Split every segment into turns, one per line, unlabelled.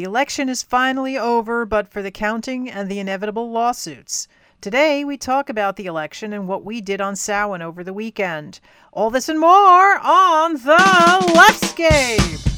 The election is finally over, but for the counting and the inevitable lawsuits. Today, we talk about the election and what we did on Samhain over the weekend. All this and more on the Leftscape.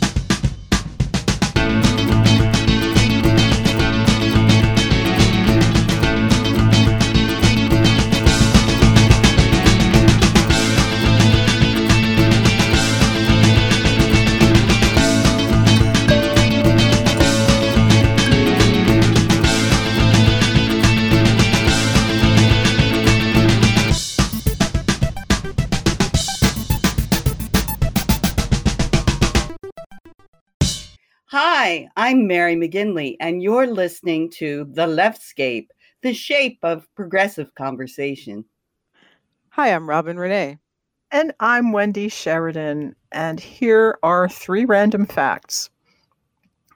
Hi, I'm Mary McGinley, and you're listening to The Leftscape, the shape of progressive conversation.
Hi, I'm Robin Renée.
And I'm Wendy Sheridan, and here are three random facts.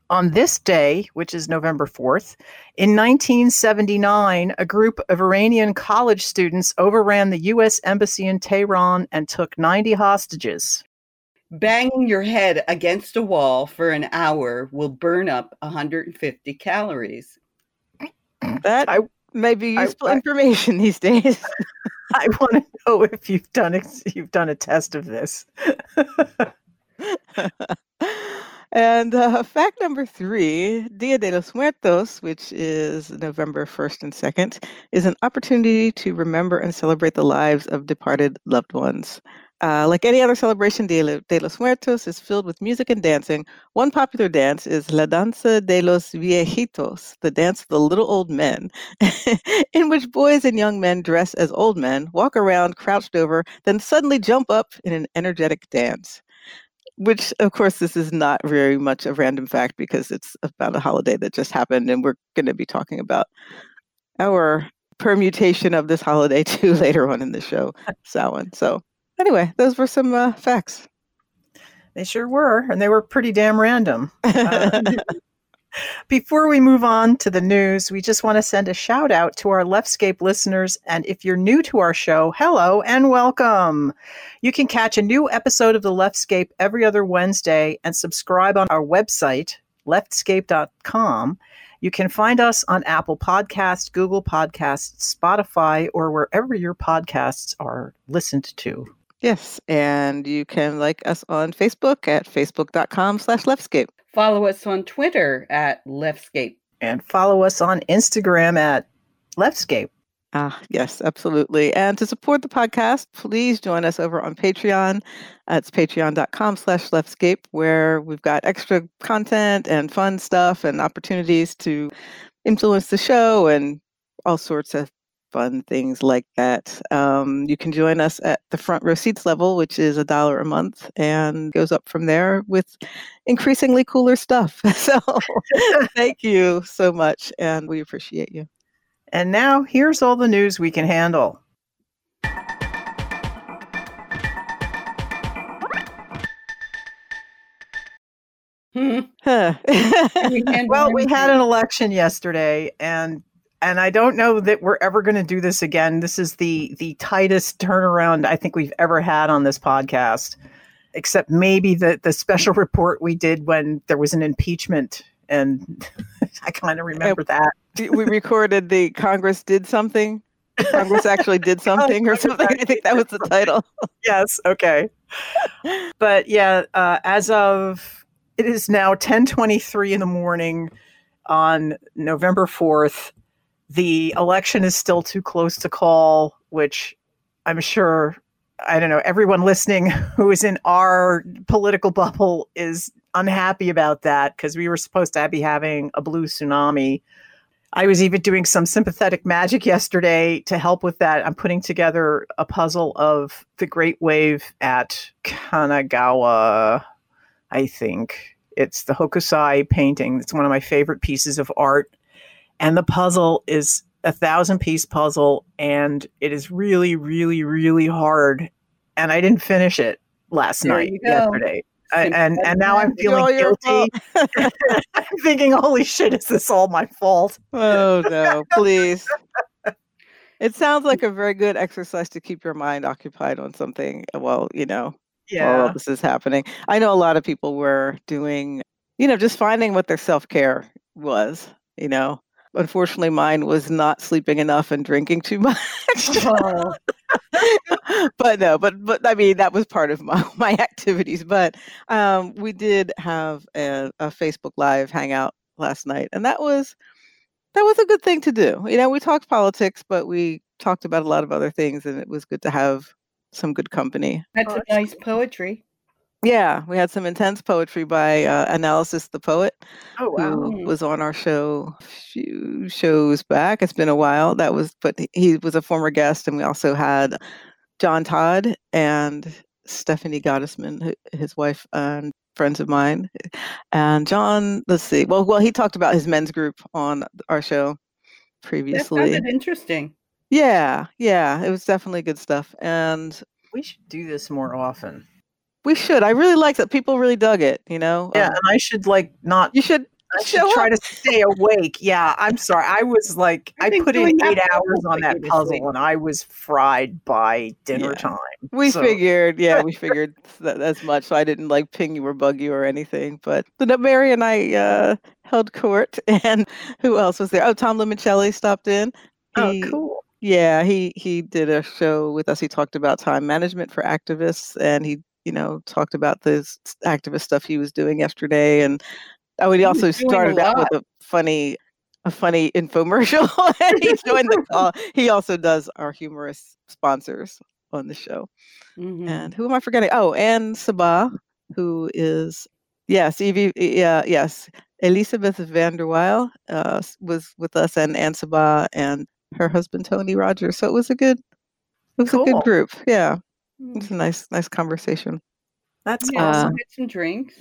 On this day, which is November 4th, in 1979, a group of Iranian college students overran the U.S. Embassy in Tehran and took 90 hostages.
Banging your head against a wall for an hour will burn up 150 calories.
That I, may be useful I, information these days.
I want to know if you've done it, you've done a test of this.
and uh, fact number three, Dia de los Muertos, which is November 1st and 2nd, is an opportunity to remember and celebrate the lives of departed loved ones. Uh, like any other celebration, Dia de los Muertos is filled with music and dancing. One popular dance is La Danza de los Viejitos, the dance of the little old men, in which boys and young men dress as old men, walk around crouched over, then suddenly jump up in an energetic dance. Which, of course, this is not very much a random fact because it's about a holiday that just happened, and we're going to be talking about our permutation of this holiday too later on in the show, Samhain. So anyway, those were some uh, facts.
They sure were, and they were pretty damn random. Uh, before we move on to the news, we just want to send a shout out to our Leftscape listeners. And if you're new to our show, hello and welcome. You can catch a new episode of the Leftscape every other Wednesday and subscribe on our website, leftscape.com. You can find us on Apple Podcasts, Google Podcasts, Spotify, or wherever your podcasts are listened to.
Yes, and you can like us on Facebook at facebook.com slash leftscape.
Follow us on Twitter at leftscape.
And follow us on Instagram at leftscape.
Ah, yes, absolutely. And to support the podcast, please join us over on Patreon. It's patreon.com slash leftscape, where we've got extra content and fun stuff and opportunities to influence the show and all sorts of fun things like that. Um, you can join us at the front row seats level, which is a dollar a month, and goes up from there with increasingly cooler stuff. So thank you so much, and we appreciate you.
And now here's all the news we can handle. Hmm. well, we had an election yesterday, and and I don't know that we're ever going to do this again. This is the the tightest turnaround I think we've ever had on this podcast, except maybe the the special report we did when there was an impeachment, and I kind of remember that.
we recorded the Congress did something. Congress actually did something or something. I think that was the title.
yes. Okay. But yeah, uh, as of it is now 10:23 in the morning on November 4th the election is still too close to call, which I'm sure, I don't know, everyone listening who is in our political bubble is unhappy about that because we were supposed to be having a blue tsunami. I was even doing some sympathetic magic yesterday to help with that. I'm putting together a puzzle of the Great Wave at Kanagawa, I think. It's the Hokusai painting. It's one of my favorite pieces of art and the puzzle is a thousand piece puzzle and it is really really really hard. And i didn't finish it last there night yesterday. I, and and now i'm feeling guilty. I'm thinking holy shit is this all my fault?
Oh no. Please. It sounds like a very good exercise to keep your mind occupied on something while you know yeah. all this is happening. I know a lot of people were doing you know, just finding what their self care was, you know. Unfortunately, mine was not sleeping enough and drinking too much.
Oh,
but no, but but I mean that was part of my my activities. But um, we did have a, a Facebook Live hangout last night, and that was that was a good thing to do. You know, we talked politics, but we talked about a lot of other things, and it was good to have some good company.
that's
Oh,
a nice poetry.
Yeah, we had some intense poetry by uh, Analysis the Poet,
Oh
who
Mm.
was on our show a few shows back. It's been a while. That was, but he- was a former guest, and we also had John Tod and Stephanie Gottesman, his wife, and friends of mine. And John, let's see. Well, well, he talked about his men's group on our show
That
previously.
sounded interesting.
Yeah, yeah, it was definitely good stuff. And
We should do this more often.
We should. I really liked it. People really dug it, you know?
Yeah,
Um,
and I should like not.
you should
I should try
up.
to stay awake. Yeah, I'm sorry. I was like,
I've
I put in eight hours on that puzzle, and I was fried by dinner
Yeah.
time.
We
So-
figured, yeah, we figured that as much. So I didn't like ping you or bug you or anything. But Mary and I uh, held court, and who else was there? Oh, Tom Limoncelli stopped in.
Oh, cool.
Yeah, he he did a show with us. He talked about time management for activists, and he you know talked about this activist stuff he was doing yesterday. And oh, and he also
was doing a
started out with a funny a funny infomercial, and he joined the call. He also does our humorous sponsors on the show.
Mhm.
And who am I forgetting? Oh, Anne Sabagh, who is yes, Evie, yeah, yes, Elisebeth VanderWeil uh, was with us, and Anne Sabagh and her husband Tony Rogers. So it was a good, it was a good group. Yeah, it
Mm.
a nice, nice conversation.
That's
Yeah,
awesome.
we had some drinks.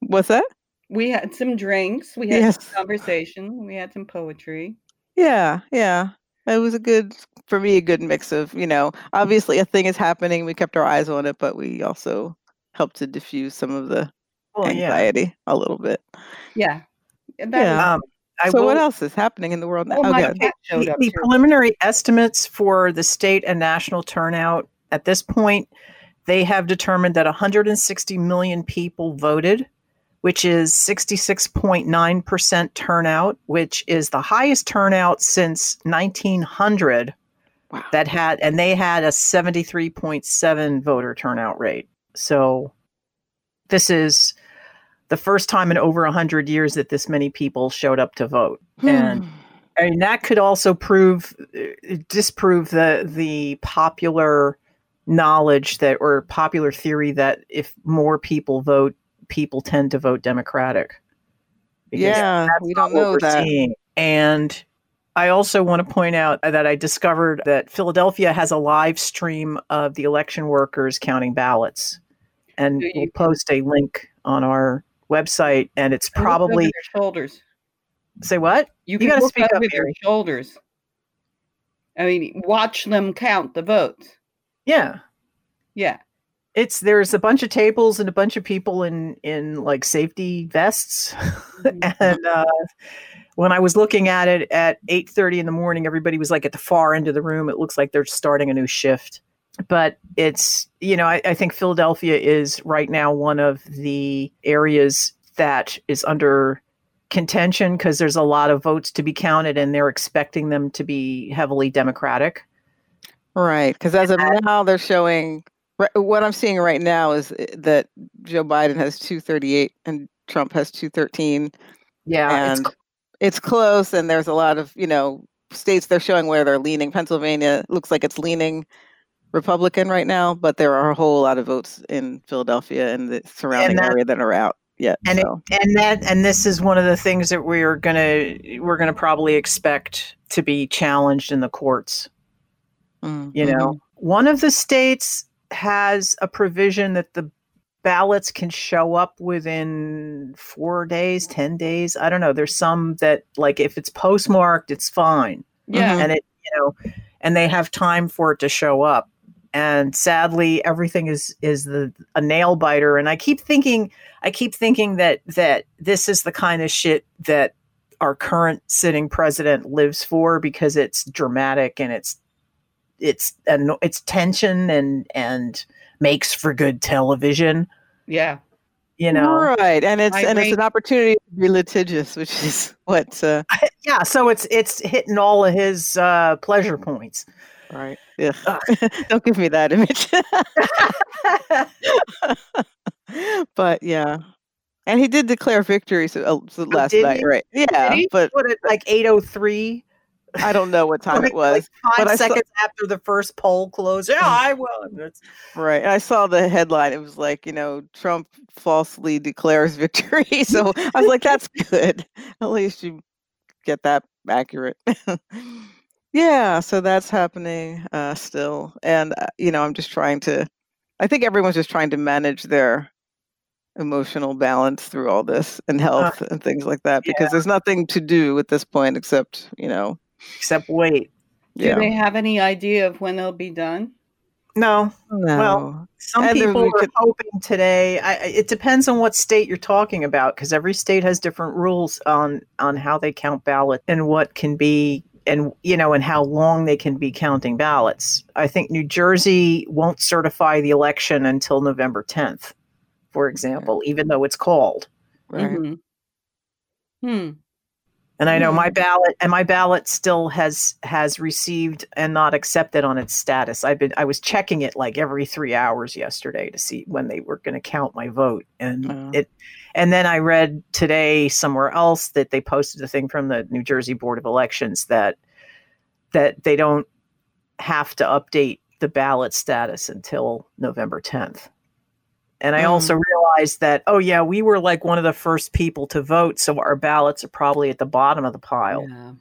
What's that?
We had some drinks. We had
Yes.
some conversation. We had some poetry.
Yeah, yeah. It was a good, for me, a good mix of, you know, obviously a thing is happening. We kept our eyes on it, but we also helped to diffuse some of the
Well, yeah.
anxiety a little bit.
Yeah. That
Yeah.
Um, I
so what else is happening in the world now?
Oh, my
good.
the, the preliminary estimates for the state and national turnout at this point, they have determined that 160 million people voted, which is 66.9% turnout, which is the highest turnout since 1900
Wow.
that had and they had a 73.7 voter turnout rate. So this is the first time in over 100 years that this many people showed up to vote. And
Hmm.
I mean, that could also prove, uh, disprove the the popular knowledge that or popular theory that if more people vote, people tend to vote Democratic.
Yeah, we don't know that.
seeing. And I also want to point out uh, that I discovered that Philadelphia has a live stream of the election workers counting ballots, and we'll post a link on our website. And it's
And look over
probably
shoulders.
say what?
You
You
can
gotta speak up,
over their
Mary.
shoulders. I mean, watch them count the votes.
Yeah,
Yeah.
it's there's a bunch of tables and a bunch of people in in like safety vests.
Mhm.
and uh when i was looking at it at 8.30 in the morning everybody was like at the far end of the room. It looks like they're starting a new shift. But it's you know I, I think philadelphia is right now one of the areas that is under contention because there's a lot of votes to be counted and they're expecting them to be heavily democratic
Right, because as of now, they're showing what I'm seeing right now is uh, that Joe Biden has 238 and Trump has 213,
yeah it's
and it's close. And there's a lot of you know states they're showing where they're leaning. Pennsylvania looks like it's leaning Republican right now, but there are a whole lot of votes in Philadelphia and the surrounding
that-
area that are out yet.
and it, and that and this is one of the things that we're gonna we're gonna probably expect to be challenged in the courts
Mm,
you know one of the states has a provision that the ballots can show up within four days ten days. I don't know. There's some that like if it's postmarked it's fine.
Yeah.
and it you know and they have time for it to show up. And sadly everything is is the a nail biter. And i keep thinking i keep thinking that that this is the kind of shit that our current sitting president lives for because it's dramatic and it's it's and it's tension and and makes for good television
Yeah.
You know,
right? And it's and it's an opportunity to be litigious, which is what. Uh,
yeah. So it's it's hitting all of his uh, pleasure points.
right. Ugh. Don't give me that image. but yeah, and he did declare victory so, uh, so last night,
he?
right? Yeah,
Did he
but
put it like eight oh three?
I don't know what time it was.
five
but I saw-
seconds after the first poll closed. Yeah, I won.
Right. And I saw the headline. It was like, you know, Trump falsely declares victory. So I was like, that's good. At least you get that accurate. yeah. So that's happening uh, still. And, uh, you know, I'm just trying to, I think everyone's just trying to manage their emotional balance through all this and health and things like that because there's nothing to do at this point except, you know,
Except wait,
Do
yeah.
they have any idea of when they'll be done?
no.
No.
Well, Some
And
people
we
are
could-
hoping today. I, I- it depends on what state you're talking about, because every state has different rules on on how they count ballots and what can be, and you know, and how long they can be counting ballots. I think New Jersey won't certify the election until November 10th, for example, even though it's called.
right.
Mhm. Hmm.
And I know
Hmm.
my ballot and my ballot still has has received and not accepted on its status. I've been I was checking it like every 3 hours yesterday to see when they were going to count my vote and
Oh.
it and then I read today somewhere else that they posted a thing from the New Jersey Board of Elections that that they don't have to update the ballot status until November 10th. And I
Mm.
also realized that, oh, yeah, we were like one of the first people to vote. So our ballots are probably at the bottom of the pile.
Yeah.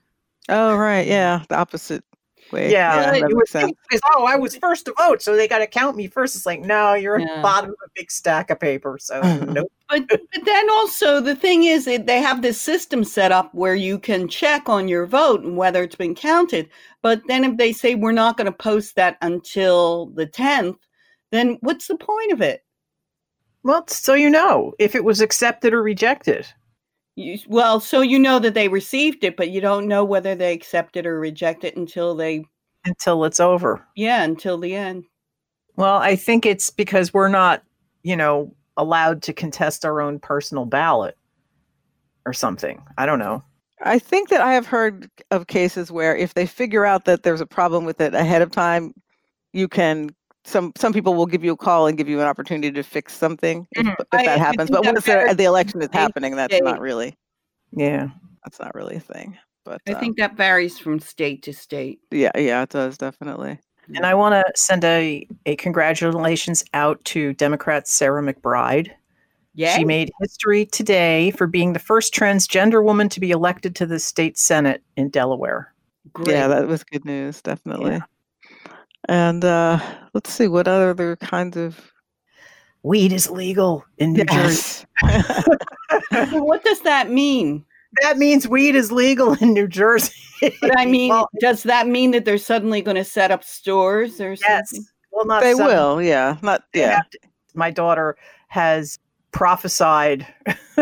Oh, right. Yeah. The opposite way.
Yeah.
that
you
makes
would
sense.
think, because, oh, I was first to vote. So they got to count me first. It's like, no, you're at the bottom of a big stack of paper. So, nope.
But, but then also the thing is that they have this system set up where you can check on your vote and whether it's been counted. But then if they say we're not going to post that until the 10th, then what's the point of it?
Well, so you know if it was accepted or rejected.
You, well, so you know that they received it, but you don't know whether they accept it or reject it until they,
until it's over.
yeah, until the end.
Well, I think it's because we're not, you know, allowed to contest our own personal ballot or something. I don't know.
I think that I have heard of cases where if they figure out that there's a problem with it ahead of time, you can some some people will give you a call and give you an opportunity to fix something if,
Mhm.
if
I- I
that happens.
think
But once they're- the election is happening, that's
state.
not really
Yeah.
that's not really a thing. But
I
um,
think that varies from state to state.
yeah, yeah, it does definitely.
And I want to send a, a congratulations out to Democrat Sarah McBride.
Yeah.
She made history today for being the first transgender woman to be elected to the state senate in Delaware.
Great.
Yeah, that was good news, definitely. And uh let's see what other kinds of
Weed is legal in New Jersey.
yes.
So what does that mean?
That means weed is legal in New Jersey.
But I mean,
well,
does that mean that they're suddenly going to set up stores or
yes.
something?
Well, not
they
some-
will, yeah. Not yeah.
to- my daughter has prophesied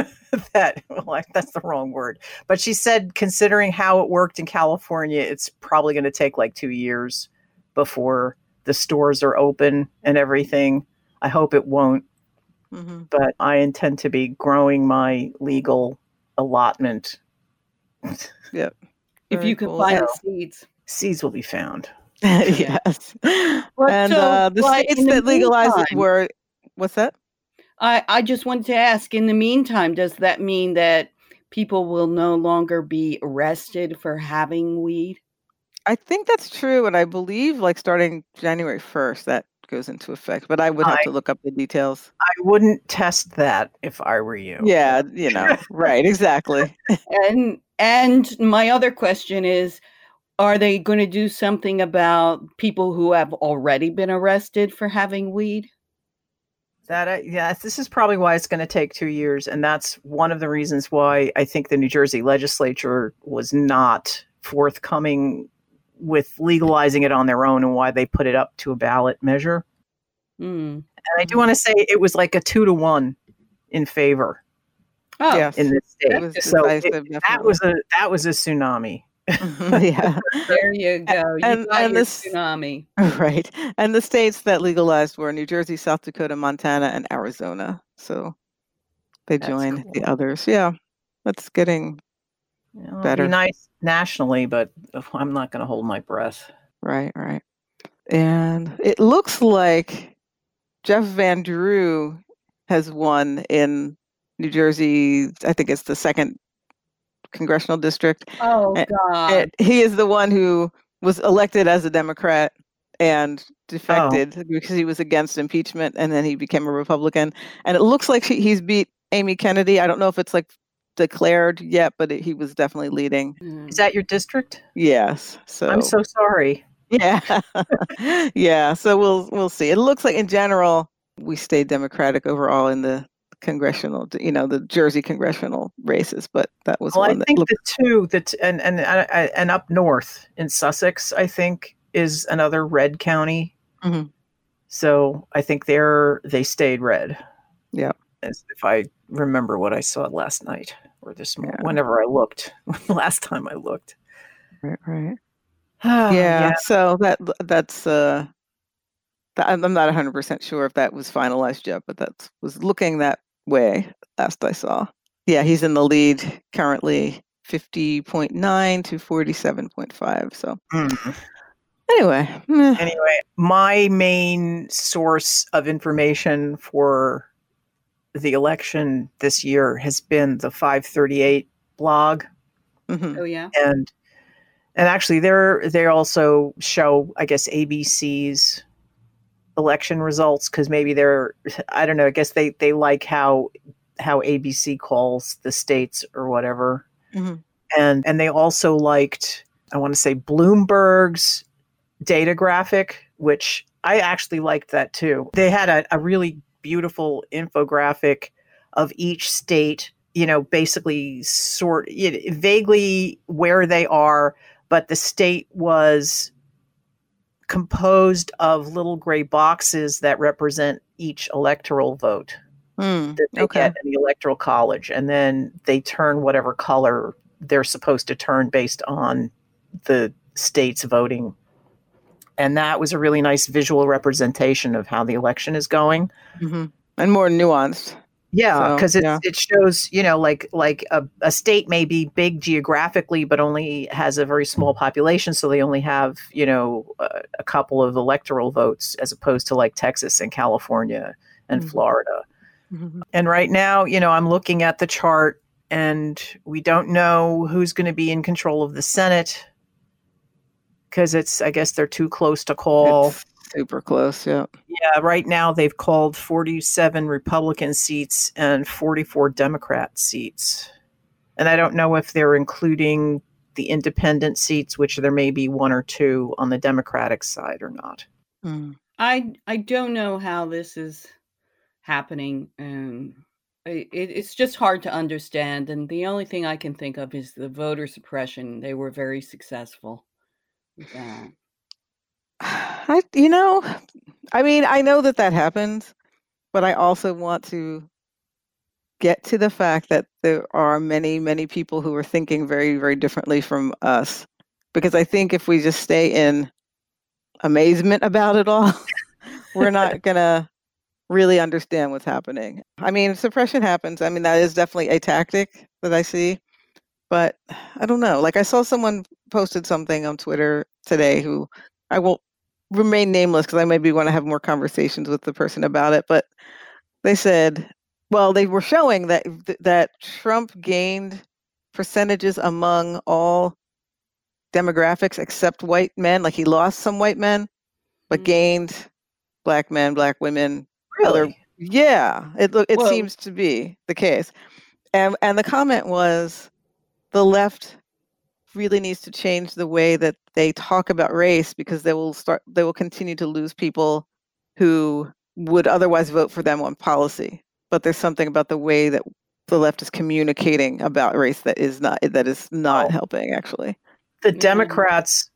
that well, that's the wrong word but she said considering how it worked in california it's probably going to take like two years before the stores are open and everything i hope it won't
hmm
but i intend to be growing my legal allotment
Yep.
If
you can
cool.
find
Yeah.
seeds.
seeds will be found
yes.
But
and
so,
uh, the
like,
states that legalized it were what's that?
I, I just wanted to ask in the meantime, does that mean that people will no longer be arrested for having weed?
I think that's true, and I believe like starting January first that goes into effect. But I would have
I-
to look up the details.
i wouldn't test that if i were you
Yeah, you know, right, exactly.
And and my other question is are they going to do something about people who have already been arrested for having weed?
That uh, I, yeah, this is probably why it's going to take two years, and that's one of the reasons why I think the New Jersey legislature was not forthcoming with legalizing it on their own, and why they put it up to a ballot measure.
Hmm.
And I do want to say it was like a two to one in favor
Oh,
yes,
in this state.
it was
so it- that was a that was a tsunami.
yeah,
there you go. You
and-
got
and
your
this-
tsunami.
right. And the states that legalized were New Jersey, South Dakota, Montana, and Arizona. So they
That's
join
cool.
the others. Yeah, that's getting
You
better.
be nice nationally, but I'm not going to hold my breath.
right, right. And it looks like Jeff Van Drew has won in New Jersey. I think it's the second congressional district.
Oh God.
And he is the one who was elected as a Democrat and oh. defected because he was against impeachment and then he became a Republican. And it looks like he, he's beat Amy Kennedy. I don't know if it's like declared yet, but it, he was definitely leading.
Mm.
Is that your district?
Yes. So
I'm so sorry.
yeah. yeah. So we'll we'll see. It looks like in general we stayed Democratic overall in the congressional, you know, the Jersey congressional races, but that was
Well, I
one that
think
looked
the two that and and and and up north in Sussex, I think is another red county.
Mhm.
So I think they're they stayed red.
Yep.
As if I remember what I saw last night or this morning,
Yeah.
whenever I looked, last time I looked.
right, right.
Oh,
yeah, so that that's uh that, I'm I'm not 100% sure if that was finalized yet, but that was looking that way last I saw. Yeah, he's in the lead currently 50.9 to 47.5. So
Mm.
anyway,
Anyway, my main source of information for the election this year has been the 538 blog
mhm,
Oh yeah.
and and actually they're they also show I guess ABC's election results cuz maybe they're I don't know, I guess they they like how how ABC calls the states or whatever.
mhm.
And and they also liked I want to say Bloomberg's data graphic, which I actually liked that too. They had a, a really beautiful infographic of each state, you know, basically sort you know, vaguely where they are, but the state was composed of little gray boxes that represent each electoral vote
Mm,
that they
okay.
get in the electoral college and then they turn whatever color they're supposed to turn based on the state's voting and that was a really nice visual representation of how the election is going
mhm. And more nuanced.
yeah
So,
because it,
yeah.
it shows you know like like a, a state may be big geographically but only has a very small population so they only have you know a, a couple of electoral votes as opposed to like texas and california and
Mhm.
florida
Mhm.
and right now, you know, I'm looking at the chart and we don't know who's going to be in control of the Senate because it's, I guess they're too close to call.
It's super close. Yeah.
yeah, right now they've called 47 Republican seats and 44 Democrat seats. And I don't know if they're including the independent seats, which there may be one or two on the Democratic side or not.
Mm.
I I don't know how this is happening, and it, it's just hard to understand. And the only thing I can think of is the voter suppression. They were very successful.
I, you know, I mean, I know that that happens, but I also want to get to the fact that there are many, many people who are thinking very, very differently from us. Because I think if we just stay in amazement about it all, we're not going to really understand what's happening. I mean, suppression happens. I mean, that is definitely a tactic that I see. But I don't know. Like, I saw someone posted something on Twitter today who I won't remain nameless because I maybe want to have more conversations with the person about it. But they said, well, they were showing that that Trump gained percentages among all demographics except white men. Like he lost some white men, but
Mm.
gained black men, black women. Other- Yeah, it it
Whoa.
seems to be the case. And and the comment was the left really needs to change the way that they talk about race because they will start they will continue to lose people who would otherwise vote for them on policy. But there's something about the way that the left is communicating about race that is not that is not
Oh.
helping actually.
the Democrats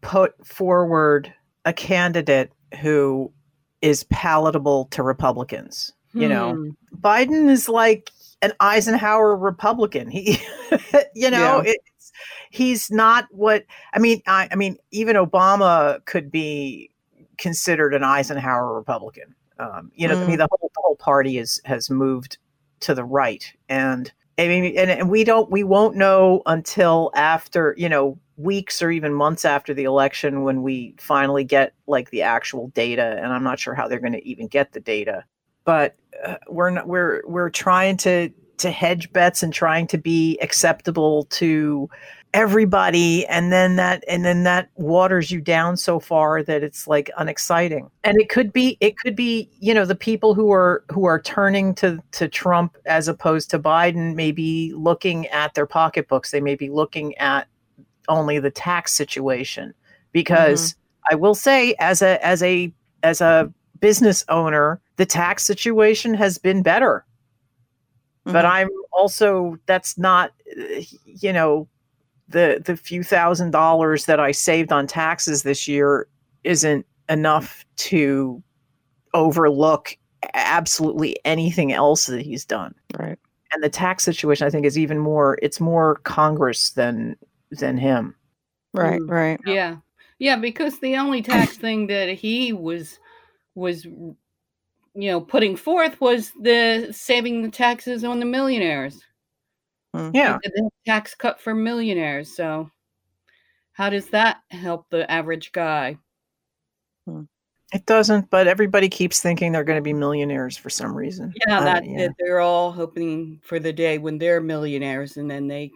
put forward a candidate who is palatable to Republicans. You know,
Hmm.
Biden is like an Eisenhower Republican. He, you know,
Yeah.
it's he's not what I mean. I, I mean, even Obama could be considered an Eisenhower Republican. Um, you know, I mean, the whole the whole party is has moved to the right. And I mean, and, and we don't, we won't know until after, you know, weeks or even months after the election when we finally get like the actual data. And I'm not sure how they're going to even get the data. But uh, we're not, we're we're trying to to hedge bets and trying to be acceptable to everybody. And then that and then that waters you down so far that it's like unexciting. And it could be it could be you know the people who are who are turning to to Trump as opposed to Biden may be looking at their pocketbooks. They may be looking at only the tax situation. Because mm-hmm. I will say as a as a as a business owner the tax situation has been better mm-hmm. but I'm also that's not you know the the few thousand dollars that I saved on taxes this year isn't enough to overlook absolutely anything else that he's done.
Right.
And the tax situation I think is even more it's more Congress than than him.
Right, mm. right.
Yeah. Yeah, because the only tax thing that he was was you know putting forth was the saving the taxes on the millionaires.
Mm. Yeah.
The tax cut for millionaires. So how does that help the average guy?
Hmm. It doesn't, but everybody keeps thinking they're going to be millionaires for some reason.
Yeah, that, uh, yeah. they're all hoping for the day when they're millionaires and then they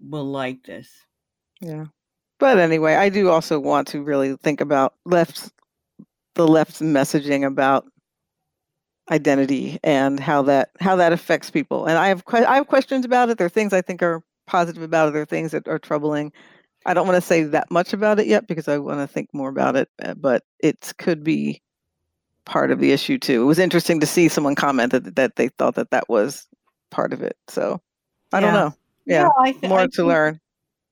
will like this.
Yeah. But anyway, I do also want to really think about left the left's messaging about identity and how that how that affects people. And I have que- I have questions about it. There are things I think are positive about it. There are things that are troubling. I don't want to say that much about it yet because I want to think more about it. Uh, but it could be part of the issue too. It was interesting to see someone comment that that they thought that that was part of it. So I yeah. don't know. Yeah, yeah th- more I to learn.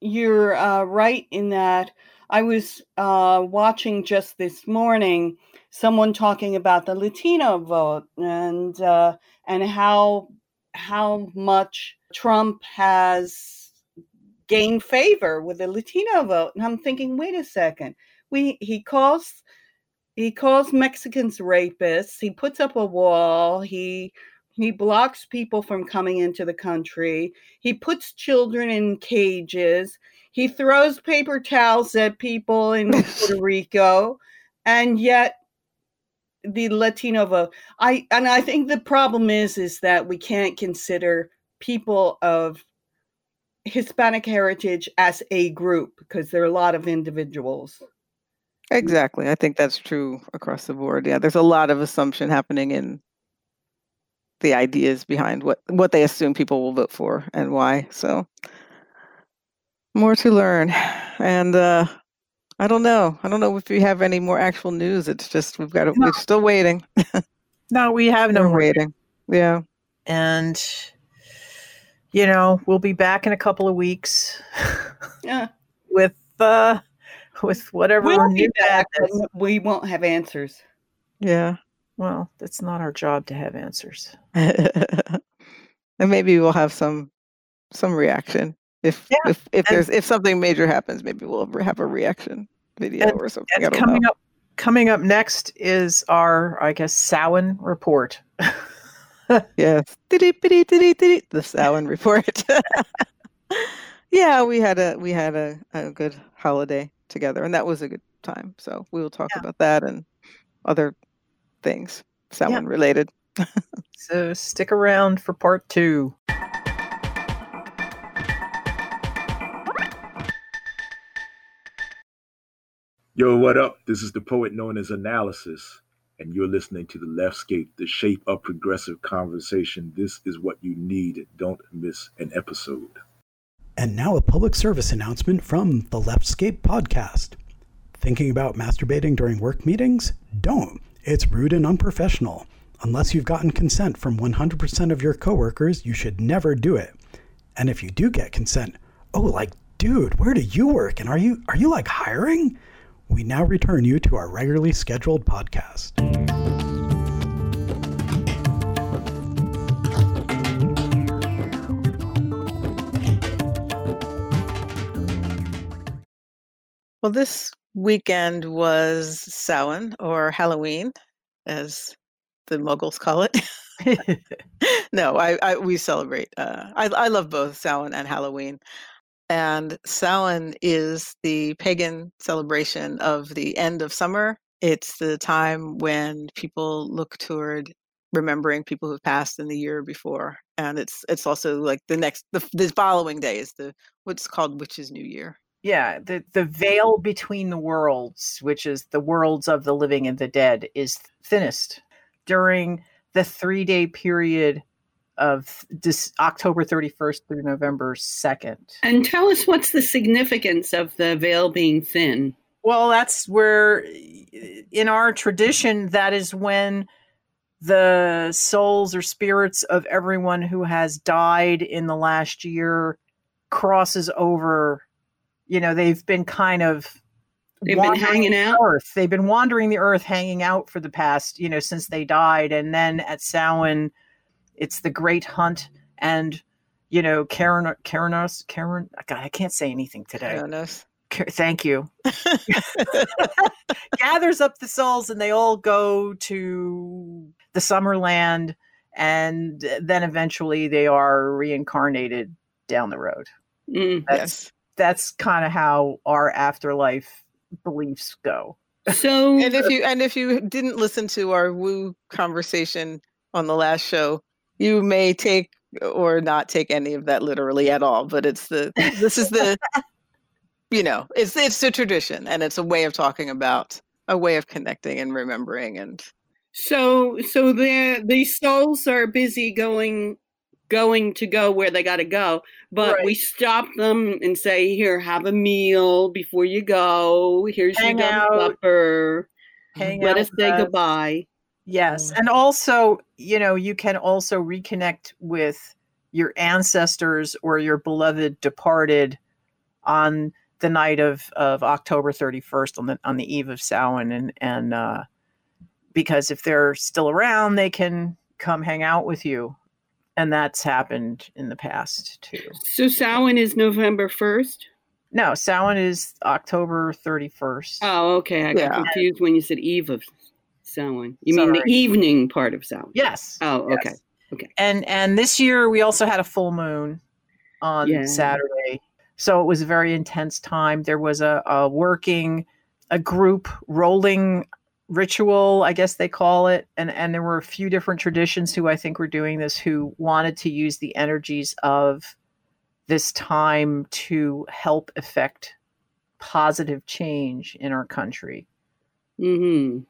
You're uh, right in that. I was uh, watching just this morning someone talking about the Latino vote and uh, and how how much Trump has gained favor with the Latino vote. And I'm thinking, wait a second, we he calls he calls Mexicans rapists. He puts up a wall. He he blocks people from coming into the country. He puts children in cages. He throws paper towels at people in Puerto Rico. And yet the Latino vote. I and I think the problem is is that we can't consider people of Hispanic heritage as a group because there are a lot of individuals.
Exactly. I think that's true across the board. Yeah, there's a lot of assumption happening in the ideas behind what what they assume people will vote for and why. So more to learn. And uh I don't know. I don't know if we have any more actual news. It's just we've got to, no. we're still waiting.
no, we have no
we're waiting. Yeah.
And you know, we'll be back in a couple of weeks.
yeah.
With uh with whatever
we'll new back, we won't have answers.
Yeah.
Well, it's not our job to have answers.
and maybe we'll have some some reaction. If yeah. if if and, there's if something major happens, maybe we'll have a reaction video and, or something.
coming
know.
up coming up next is our I guess Samhain report.
yes, the Samhain report. yeah, we had a we had a, a good holiday together, and that was a good time. So we will talk yeah. about that and other things Samhain yeah. related.
so stick around for part two.
Yo, what up? This is the poet known as Analysis, and you're listening to The Leftscape, the shape of progressive conversation. This is what you need. Don't miss an episode.
And now a public service announcement from the Leftscape podcast. Thinking about masturbating during work meetings? Don't. It's rude and unprofessional. Unless you've gotten consent from 100% of your coworkers, you should never do it. And if you do get consent, oh, like, dude, where do you work? And are you are you like hiring? We now return you to our regularly scheduled podcast.
Well, this weekend was Samhain or Halloween, as the Muggles call it. no, I, I we celebrate. Uh, I I love both Samhain and Halloween, and Samhain is the pagan celebration of the end of summer. It's the time when people look toward remembering people who've passed in the year before, and it's it's also like the next the, the following day is the what's called Witches New Year.
Yeah, the the veil between the worlds, which is the worlds of the living and the dead, is thinnest during the three day period of October 31st through November 2nd.
And tell us what's the significance of the veil being thin?
Well, that's where in our tradition, that is when the souls or spirits of everyone who has died in the last year crosses over. You know, they've been kind of
They've been hanging out.
Earth. They've been wandering the earth, hanging out for the past, you know, since they died. And then at Samhain, it's the Great Hunt, and you know, Karen, Karenos, Karen. God, I can't say anything today.
Karenos.
Thank you. Gathers up the souls, and they all go to the Summerland, and then eventually they are reincarnated down the road.
Mm.
That's
yes.
that's kind of how our afterlife beliefs go.
So,
And if you and if you didn't listen to our woo conversation on the last show, you may take or not take any of that literally at all. But it's the this is the you know it's it's a tradition and it's a way of talking about a way of connecting and remembering and
so, so the these souls are busy going, going to go where they got to go, but
Right.
we stop them and say, "Here, have a meal before you go. Here's
Hang
your
out,
supper. Let us say
us.
goodbye."
Yes. And also, you know, you can also reconnect with your ancestors or your beloved departed on the night of, of October 31st on the on the eve of Samhain and and uh because if they're still around they can come hang out with you. And that's happened in the past too.
So Samhain is November first.
No, Samhain is October 31st.
Oh, okay. I got
Yeah.
confused when you said eve of Samhain. You mean the evening part of Samhain?
yes.
Oh,
yes.
okay. Okay.
and and this year we also had a full moon on
Yeah.
Saturday, so it was a very intense time. There was a, a working, a group rolling ritual, I guess they call it, and and there were a few different traditions who I think were doing this who wanted to use the energies of this time to help effect positive change in our country
Mm-hmm.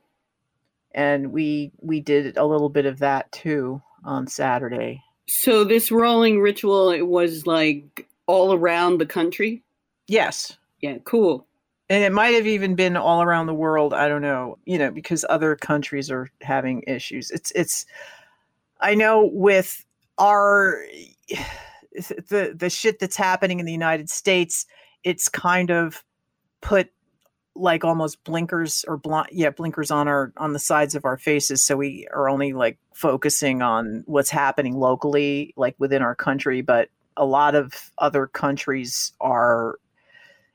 And we we did a little bit of that too on Saturday.
So this rolling ritual it was like all around the country.
Yes.
Yeah, cool.
And it might have even been all around the world. I don't know, you know, because other countries are having issues. It's, it's, I know with our, the, the shit that's happening in the United States, it's kind of put like almost blinkers or blind, yeah, blinkers on our, on the sides of our faces. So we are only like focusing on what's happening locally, like within our country. But a lot of other countries are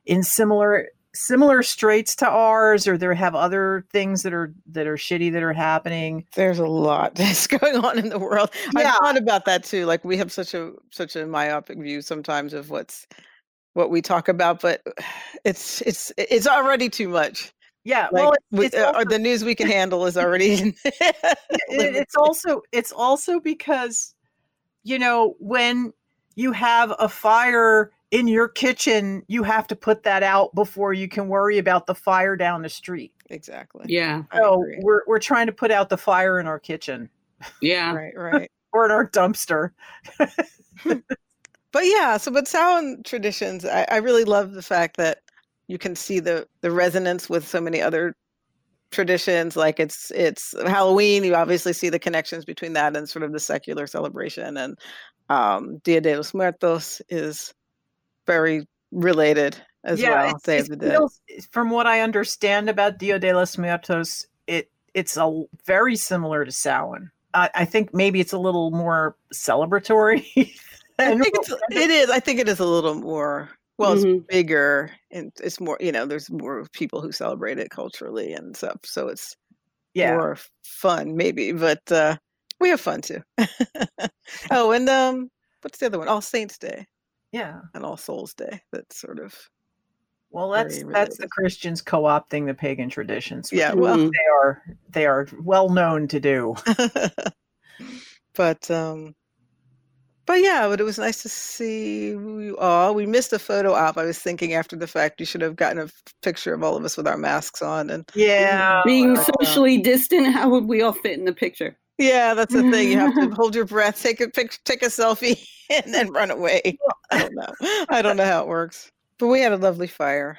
in similar similar straits to ours or they have other things that are that are shitty that are happening
there's a lot that's going on in the world.
Yeah.
I thought about that too. Like we have such a such a myopic view sometimes of what's what we talk about, but it's it's it's already too much.
yeah
Like
well
we-
it's,
uh,
also,
the news we can handle is already.
it- it's also it's also because you know when you have a fire in your kitchen you have to put that out before you can worry about the fire down the street
exactly.
Yeah,
I
so we're, we're trying to put out the fire in our kitchen
yeah.
Right, right.
or in our dumpster
but yeah so but Samhain traditions I, I really love the fact that you can see the the resonance with so many other traditions like it's it's halloween you obviously see the connections between that and sort of the secular celebration and um dia de los muertos is very related as well
it's-
Day
it
of the Dead.
feels- from what I understand about Dia de los Muertos, it it's a very similar to Samhain. I think maybe it's a little more celebratory.
I think it's, it is. I think it is a little more. Well,
Mhm.
it's bigger and it's more. You know, there's more people who celebrate it culturally and stuff. So it's
yeah,
more fun, maybe. But uh, we have fun too. oh, and um, what's the other one? All Saints Day
Yeah.
and All Souls Day. That's sort of
Well, that's that's the. Christians co-opting the pagan traditions.
yeah. Well,
they are they are well known to do.
but um, but yeah, but it was nice to see you all. We missed a photo op. I was thinking after the fact, you should have gotten a picture of all of us with our masks on. And
Yeah.
Being
uh,
socially distant, how would we all fit in the picture?
yeah, that's the thing. You have to hold your breath, take a pic, take a selfie, and then run away. I don't know. I don't know how it works. But we had a lovely fire,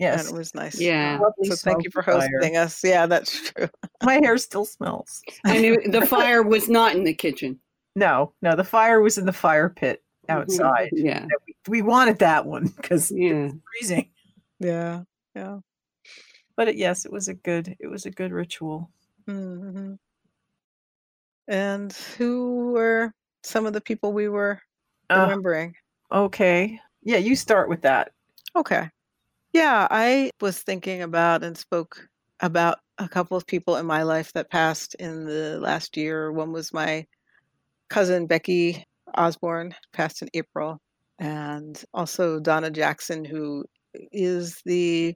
yes.
and it was nice.
Yeah.
Lovely
So thank you for
smoky fire.
hosting us. Yeah, that's true.
My hair still smells.
And it, the fire was not in the kitchen.
No, no, the fire was in the fire pit outside.
Yeah.
We, we wanted that one because
Yeah.
freezing.
Yeah, yeah.
But it, yes, it was a good it was a good ritual.
hmm And who were some of the people we were
Uh,
remembering?
okay. Yeah, you start with that.
Okay. Yeah, I was thinking about and spoke about a couple of people in my life that passed in the last year. One was my cousin Becky Osborne, passed in April, and also Donna Jackson, who is the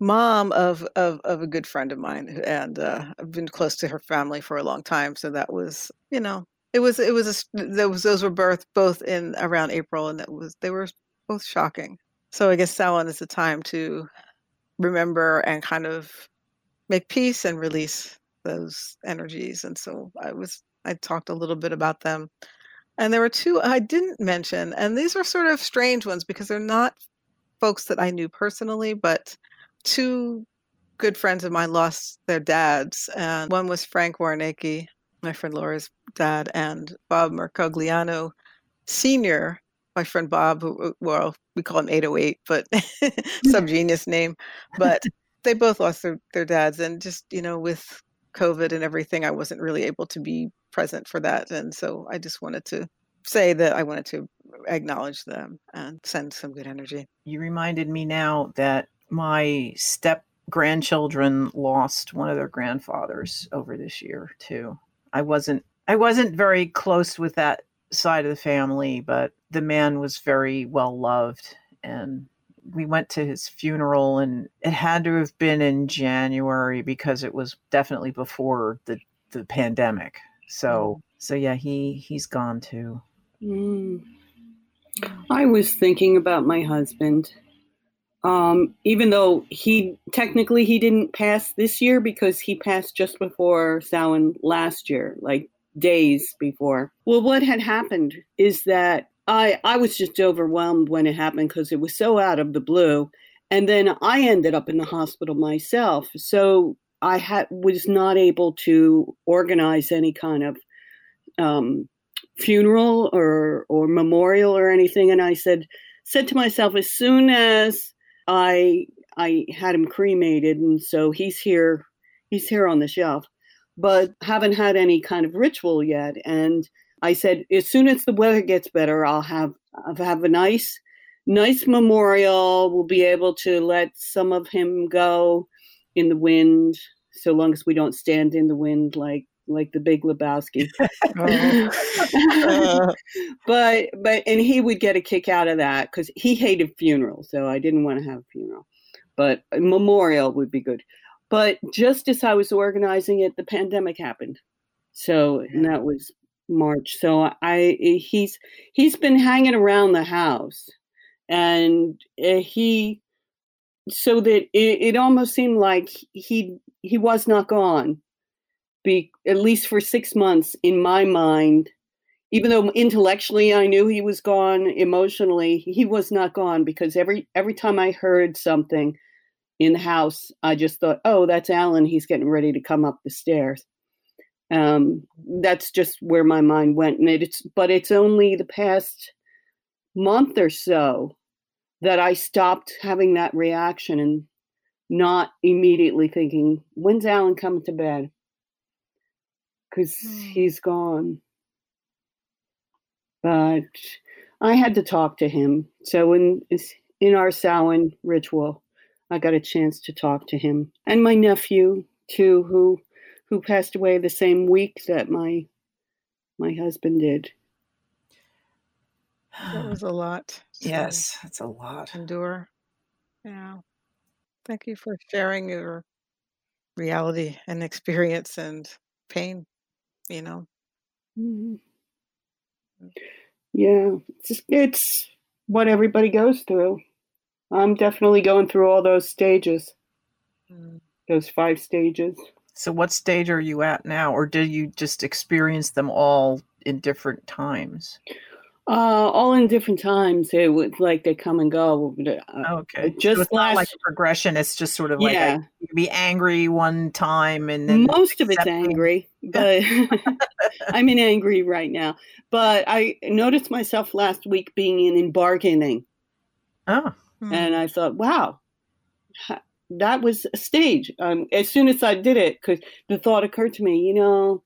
mom of of, of a good friend of mine, and uh, I've been close to her family for a long time. So that was, you know, it was it was a, those those were birth both in around April, and it was they were both shocking. So I guess Samhain is the time to remember and kind of make peace and release those energies. And so I was I talked a little bit about them. And there were two I didn't mention, and these are sort of strange ones because they're not folks that I knew personally, but two good friends of mine lost their dads. And one was Frank Warnecki, my friend Laura's dad, and Bob Mercogliano Sr., my friend Bob, who, uh, well, we call him 808, but some genius name. But they both lost their, their dads. And just, you know, with COVID and everything, I wasn't really able to be present for that. And so I just wanted to say that I wanted to acknowledge them and send some good energy.
You reminded me now that my step grandchildren lost one of their grandfathers over this year too. I wasn't I wasn't very close with that side of the family, but the man was very well loved and we went to his funeral and it had to have been in January because it was definitely before the the pandemic. So so yeah, he he's gone too.
Mm. I was thinking about my husband. Um, even though he technically he didn't pass this year because he passed just before Samhain last year, like days before. Well, what had happened is that I I was just overwhelmed when it happened because it was so out of the blue, and then I ended up in the hospital myself. So I had was not able to organize any kind of um, funeral or or memorial or anything. And i said said to myself as soon as i i had him cremated and so he's here he's here on the shelf but haven't had any kind of ritual yet. And i said as soon as the weather gets better i'll have i'll have a nice nice memorial. We'll be able to let some of him go in the wind so long as we don't stand in the wind like like the big lebowski.
Uh,
but but and he would get a kick out of that because he hated funerals so i didn't want to have a funeral. But a memorial would be good. But just as i was organizing it the pandemic happened. So and that was march. So i he's he's been hanging around the house and uh, he so that it, it almost seemed like he he was not gone be at least for six months in my mind even though intellectually I knew he was gone, emotionally he was not gone because every every time I heard something in the house, I just thought, "Oh, that's Alan. He's getting ready to come up the stairs." Um, that's just where my mind went, and it's but it's only the past month or so that I stopped having that reaction and not immediately thinking, "When's Alan coming to bed?" Because hmm. he's gone but I had to talk to him. So in in our Samhain ritual, I got a chance to talk to him and my nephew too, who who passed away the same week that my my husband did.
That was a lot. to
yes, it's a lot.
Endure. Yeah. Thank you for sharing your reality and experience and pain, you know.
Mhm. Yeah, it's just, it's what everybody goes through. I'm definitely going through all those stages,
Mm.
those five stages.
So, what stage are you at now, or did you just experience them all in different times?
Uh, all in different times. It would like they come and go. uh,
Okay, so
just
it's not like a progression. It's just sort of like
yeah,
I, you be angry one time and then
most of it's angry, but I'm in angry right now. But I noticed myself last week being in, in bargaining,
Oh,
Mm.
and I thought, wow, that was a stage. Um, as soon as I did it, because the thought occurred to me, you know,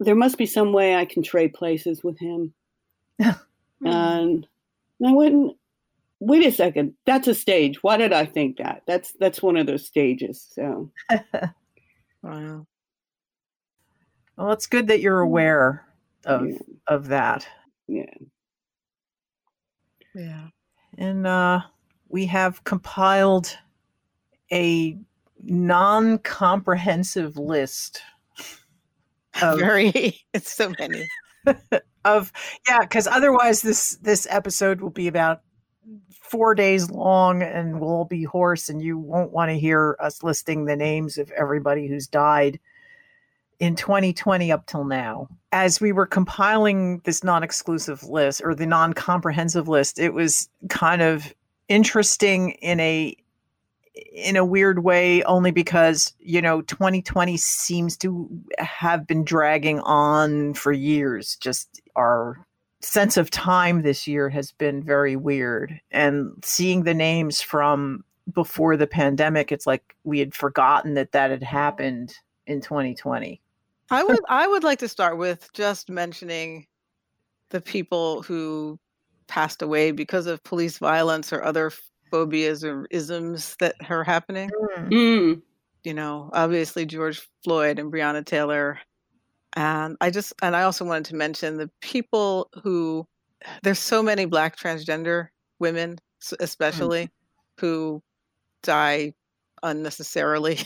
there must be some way I can trade places with him.
Mm.
And I went, wait a second, that's a stage. Why did I think that? That's that's one of those stages. So
Wow.
well, it's good that you're aware of
yeah,
of that.
yeah.
Yeah.
And uh, we have compiled a non comprehensive list of,
Very it's so many.
Of yeah, because otherwise this this episode will be about four days long and we'll be hoarse and you won't want to hear us listing the names of everybody who's died in 2020 up till now. As we were compiling this non-exclusive list or the non-comprehensive list, it was kind of interesting in a in a weird way only because you know 2020 seems to have been dragging on for years. Just our sense of time this year has been very weird. And seeing the names from before the pandemic it's like we had forgotten that that had happened in 2020
I would I would like to start with just mentioning the people who passed away because of police violence or other phobias or isms that are happening.
Mm,
You know, obviously George Floyd and Breonna Taylor. And I just and I also wanted to mention the people who there's so many black transgender women s- especially who die unnecessarily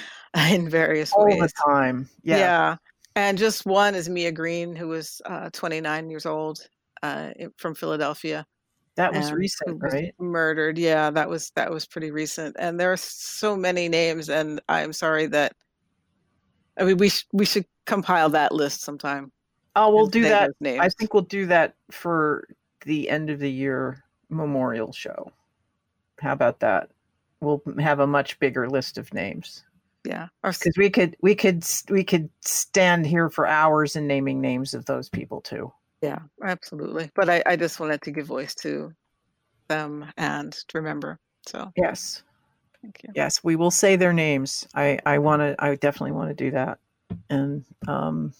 in various
all
ways.
All the time yeah,
Yeah. And just one is Mia Green, who was uh, 29 years old uh, from Philadelphia.
That was recent
was
right
Murdered. Yeah, that was that was pretty recent. And there are so many names, and I'm sorry that. I mean, we sh- we should compile that list sometime.
oh we'll do that i think we'll do that for the end of the year memorial show how about that we'll have a much bigger list of names
Yeah.
Because we could we could we could stand here for hours and naming names of those people too
yeah, absolutely. But I, I just wanted to give voice to them and to remember. So
yes
thank you.
yes we will say their names i i want to i definitely want to do that and um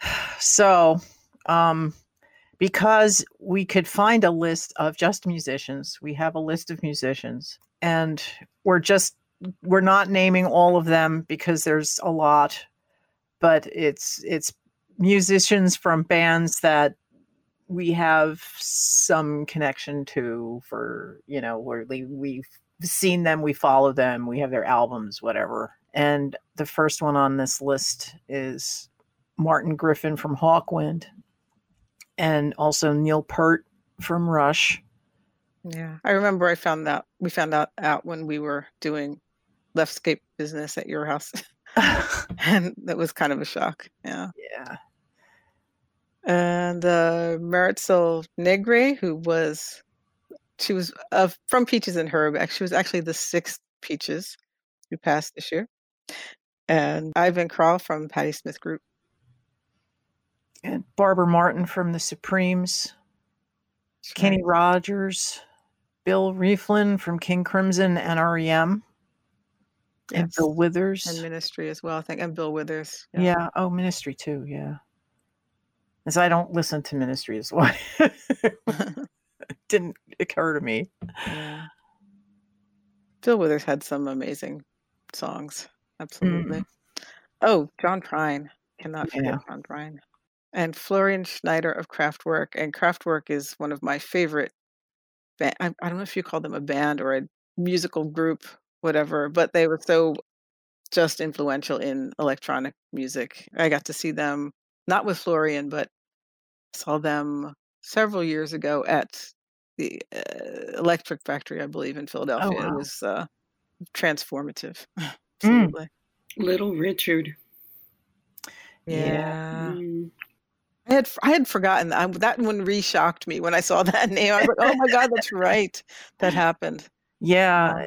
so um because we could find a list of just musicians we have a list of musicians and we're just we're not naming all of them because there's a lot but it's it's musicians from bands that we have some connection to for you know where we, we've seen them we follow them we have their albums whatever. And the first one on this list is martin griffin from hawkwind and also neil peart from rush.
Yeah, I remember I found that we found out out when we were doing Leftscape business at your house, and that was kind of a shock. Yeah,
yeah
and uh, Marisol Negre, who was she was uh, from Peaches and Herb. She was actually the sixth Peaches who passed this year, and Ivan Kral from Patti Smith Group.
and barbara martin from the supremes kenny rogers bill Rieflin from king crimson and rem and
Yes.
bill withers
and Ministry as well, I think, and Bill Withers.
Yeah. Oh, ministry too. Yeah. As I don't listen to ministry is why didn't occur to me.
yeah. Bill Withers had some amazing songs. absolutely. Mm. Oh, John Prine. Cannot forget
Yeah.
John Prine. And Florian Schneider of Kraftwerk. And Kraftwerk is one of my favorite. I, I don't know if you call them a band or a musical group, whatever, but they were so just influential in electronic music. I got to see them not with Florian, but saw them several years ago at the uh, Electric Factory, I believe, in Philadelphia. It
wow.
was uh, transformative. Absolutely.
Little Richard.
Yeah.
Mm.
I had I had forgotten that. that one re-shocked me when I saw that name. I was like, "Oh my god, that's right. That happened."
Yeah.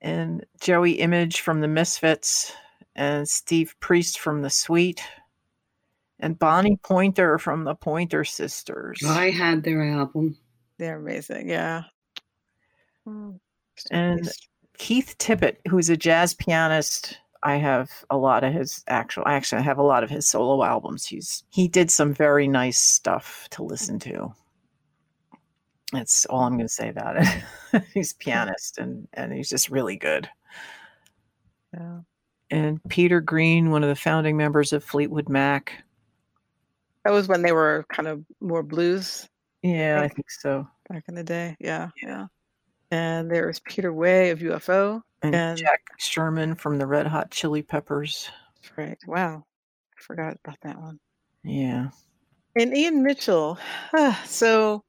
And Joey Image from the Misfits, and Steve Priest from the Sweet, and Bonnie Pointer from the Pointer Sisters.
I had their album.
They're amazing. Yeah. Mm,
And- Keith Tippett, who's a jazz pianist. I have a lot of his actual actually I have a lot of his solo albums. He's he did some very nice stuff to listen to. That's all I'm going to say about it. he's a pianist and and he's just really good.
Yeah.
And Peter Green, one of the founding members of Fleetwood Mac.
That was when they were kind of more blues
Yeah, I
Think-
think so.
back in the day. Yeah. Yeah. And there was Peter Way of UFO.
And,
And-
Jack Sherman from the Red Hot Chili Peppers.
Right. Wow. I forgot about that one.
Yeah.
And Ian Mitchell. so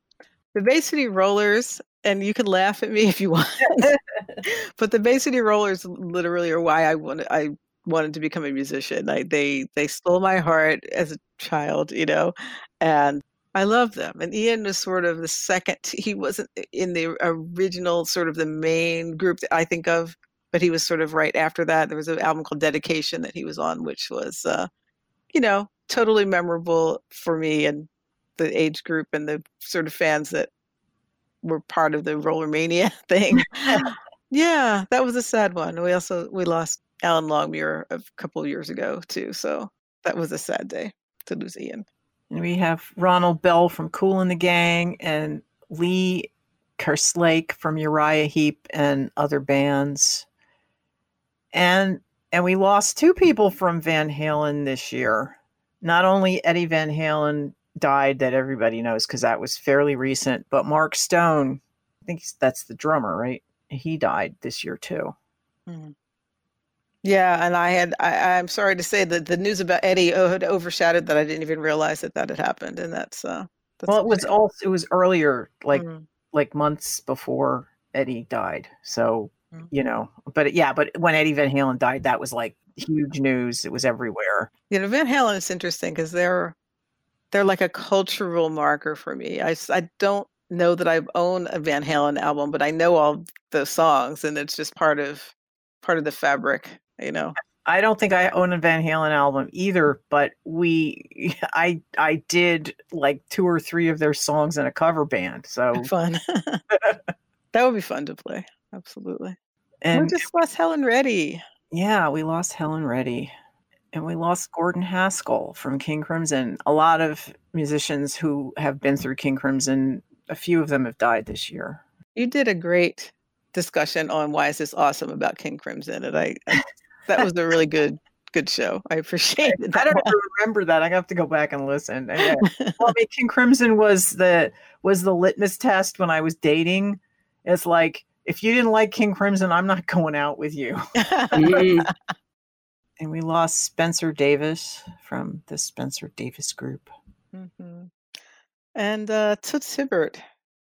the Bay City Rollers, and you can laugh at me if you want, but the Bay City Rollers literally are why I wanted I wanted to become a musician. I, they they stole my heart as a child, you know, and I love them. And Ian was sort of the second. He wasn't in the original sort of the main group that I think of, but he was sort of right after that. There was an album called Dedication that he was on, which was, uh, you know, totally memorable for me and the age group and the sort of fans that were part of the Roller Mania thing. yeah, that was a sad one. We also we lost Alan Longmuir a couple years ago too, so that was a sad day to lose Ian.
And we have Ronald Bell from Kool and the Gang and Lee Kerslake from Uriah Heep and other bands. And and we lost two people from Van Halen this year. Not only Eddie Van Halen died that everybody knows because that was fairly recent, but Mark Stone, I think that's the drummer, right? He died this year too.
Yeah, and I had I, I'm sorry to say that the news about Eddie had overshadowed that I didn't even realize that that had happened, and that's uh. That's
well, it was all it was earlier, like
Mm.
like months before Eddie died. So,
Mm.
you know, but yeah, but when Eddie Van Halen died, that was like huge news. It was everywhere.
You know, Van Halen is interesting because they're they're like a cultural marker for me. I I don't know that I own a Van Halen album, but I know all the songs, and it's just part of part of the fabric. You know,
I don't think I own a Van Halen album either, but we I I did like two or three of their songs in a cover band. So
fun. that would be fun to play. Absolutely. And we just lost Helen Reddy.
yeah, we lost Helen Reddy. And we lost Gordon Haskell from King Crimson. A lot of musicians who have been through King Crimson, a few of them have died this year.
You did a great discussion on why is this awesome about King Crimson, and I, I that was a really good good show. I appreciate it.
I don't remember that. I have to go back and listen. And yeah. well, I mean, King Crimson was the was the litmus test when I was dating. It's like if you didn't like King Crimson, I'm not going out with you.
Mm.
And we lost Spencer Davis from the Spencer Davis Group.
Mhm. And uh, Toots Hibbert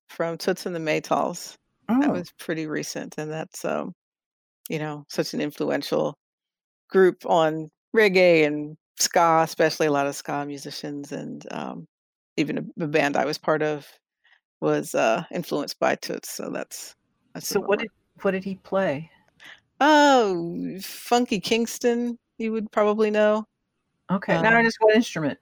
from Toots and the Maytals.
Oh,
That was pretty recent, and that's um, you know, such an influential group on reggae and ska, especially a lot of ska musicians, and um, even a, a band I was part of was uh, influenced by Toots. So that's, that's
so what did what did he play?
Oh, Funky Kingston, you would probably know.
Okay, now
Um,
just what instrument?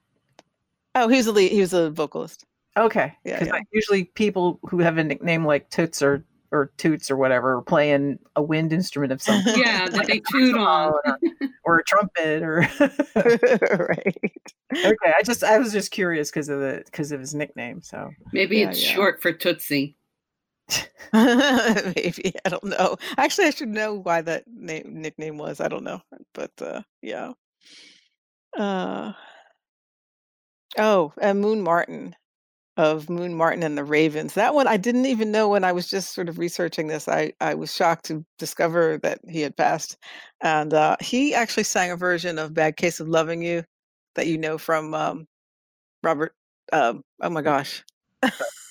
Oh, he was a lead, he was a vocalist.
Okay,
yeah,
because
yeah.
usually people who have a nickname like Toots or or Toots or whatever are playing a wind instrument of some
yeah, that they toot on.
or, or a trumpet or
right.
okay i just i was just curious because of the because of his nickname so
Maybe
Yeah,
it's
yeah.
short for Tootsie.
Maybe I don't know. Actually, I should know why that name nickname was. I don't know, but uh, yeah. Uh, oh, and Moon Martin of Moon Martin and the Ravens. That one I didn't even know when I was just sort of researching this. I I was shocked to discover that he had passed, and uh, he actually sang a version of "Bad Case of Loving You" that you know from um, Robert. Um, oh my gosh,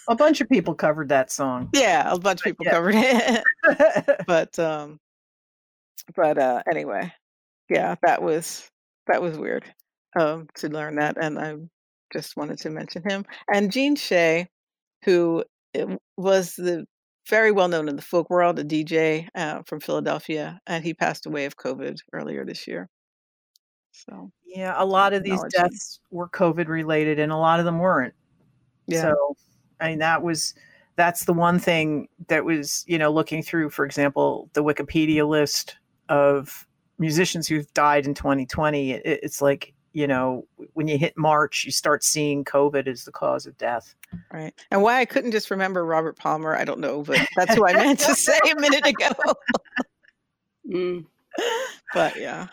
A bunch of people covered that song.
yeah, a bunch of people
Yeah.
covered it. but um, but uh, anyway, yeah, that was that was weird um, to learn that, and I just wanted to mention him and Gene Shay, who uh, was the very well known in the folk world, a DJ uh, from Philadelphia, and he passed away of COVID earlier this year. So
yeah, a lot of these deaths were COVID related, and a lot of them weren't.
yeah,
So, I mean, that was that's the one thing that was, you know, looking through, for example, the Wikipedia list of musicians who've died in 2020. It, it's like, you know, when you hit March, you start seeing COVID as the cause of death.
right. And why I couldn't just remember Robert Palmer, I don't know, but that's who I meant to say a minute ago.
Mm.
but yeah.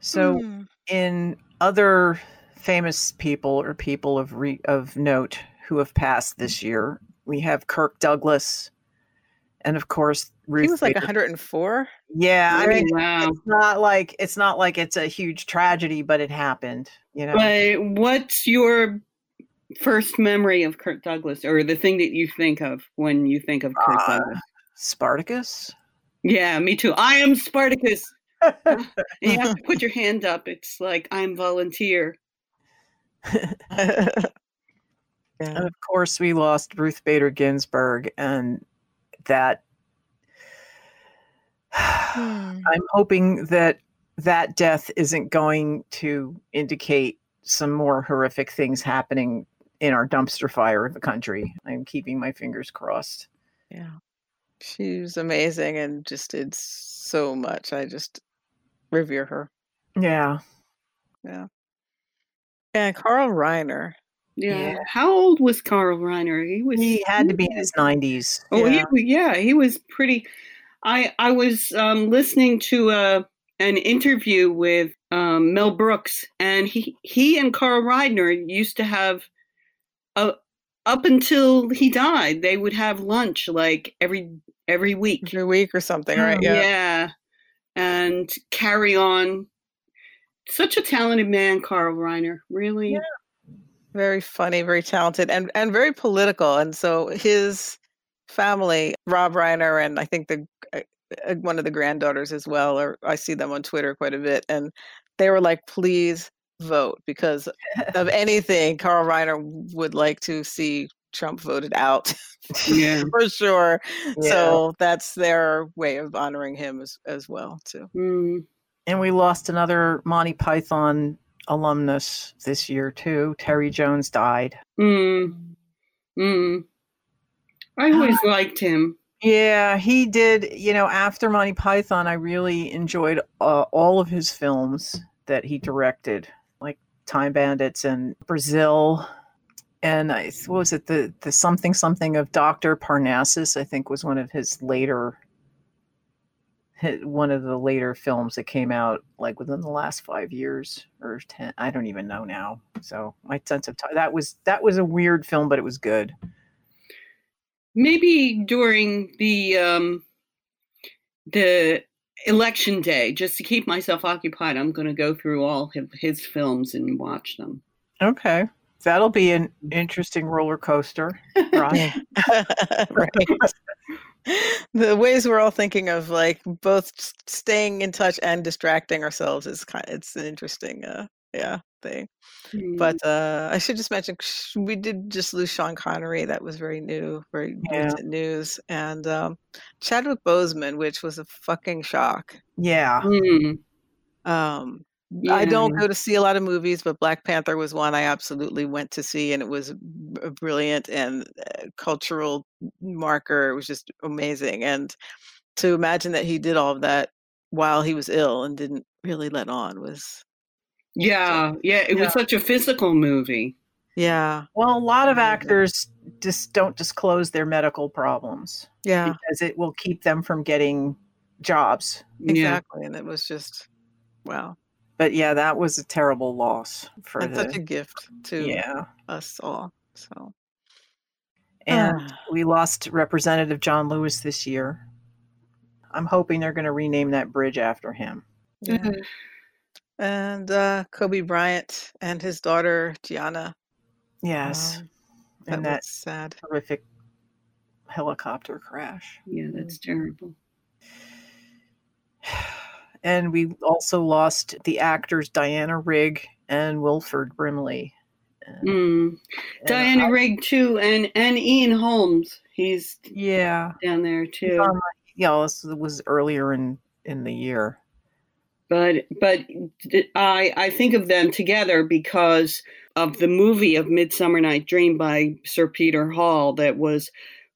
So,
Hmm.
in other famous people or people of re- of note who have passed this year, we have Kirk Douglas, and of course Ruth.
he was like
Bader-
104.
Yeah, I mean,
wow.
it's not like it's not like it's a huge tragedy, but it happened. You know,
But what's your first memory of Kirk Douglas, or the thing that you think of when you think of Kirk
Uh,
Douglas?
Spartacus.
Yeah, me too. I am Spartacus. And you have to put your hand up. It's like I'm volunteer.
yeah.
And of course, we lost Ruth Bader Ginsburg, and that.
Hmm.
I'm hoping that that death isn't going to indicate some more horrific things happening in our dumpster fire of the country. I'm keeping my fingers crossed.
Yeah. She was amazing and just did so much. I just revere her.
Yeah, yeah.
And Carl Reiner.
Yeah.
Yeah.
How old was Carl Reiner? He was.
He had to be in his 90s.
Oh,
Yeah.
he, yeah, he was pretty. I I was um, listening to a an interview with um, Mel Brooks, and he he and Carl Reiner used to have, uh, up until he died, they would have lunch like every every week.
Every week or something, right?
Hmm.
Yeah.
yeah, and carry on. Such a talented man, Carl Reiner. Really.
Yeah.
Very funny, very talented, and and very political. And so his family, Rob Reiner, and I think the uh, uh, one of the granddaughters as well, or I see them on Twitter quite a bit, and they were like, "Please vote," because of anything, Carl Reiner would like to see Trump voted out
Yeah.
for sure.
Yeah.
So that's their way of honoring him as as well too.
Mm.
And we lost another Monty Python alumnus this year, too. Terry Jones died.
Mm. Mm. I always liked him.
Yeah, he did. You know, after Monty Python, I really enjoyed uh, all of his films that he directed, like Time Bandits and Brazil. And I what was it the the something something of Doctor Parnassus? I think was one of his later, one of the later films that came out like within the last five years or ten. I don't even know now. So my sense of time that was that was a weird film, but it was good.
Maybe during the um, the election day, just to keep myself occupied, I'm going to go through all his, his films and watch them.
Okay. That'll be an interesting roller coaster. Right.
right. The ways we're all thinking of like both staying in touch and distracting ourselves is kind of, it's an interesting uh yeah thing.
Mm.
But uh I should just mention we did just lose Sean Connery. That was very new, very
Yeah.
recent news. And um Chadwick Boseman, which was a fucking shock.
Yeah.
Mm.
Um I don't go to see a lot of movies, but Black Panther was one I absolutely went to see, and it was b- a brilliant and uh, cultural marker. It was just amazing, and to imagine that he did all of that while he was ill and didn't really let on was
Yeah, yeah, it
Yeah.
was such a physical movie.
yeah,
Well, a lot of actors just don't disclose their medical problems
Yeah,
because it will keep them from getting jobs.
Yeah.
exactly. And it was just wow.
But yeah, that was a terrible loss for
And
the
such a gift to
yeah.
us all. So
And
Ah.
we lost Representative John Lewis this year. I'm hoping they're going to rename that bridge after him.
yeah.
Mhm.
And uh Kobe Bryant and his daughter Gianna.
Yes,
um, that
and that
was sad.
horrific helicopter crash.
Yeah, that's terrible.
And we also lost the actors Diana Rigg and Wilford Brimley. And-
Mm.
and
Diana
I-
Rigg too, and and Ian Holmes. He's
Yeah,
down there too.
my- yeah, this was earlier in in the year.
but but I I think of them together because of the movie of Midsummer Night Dream by Sir Peter Hall that was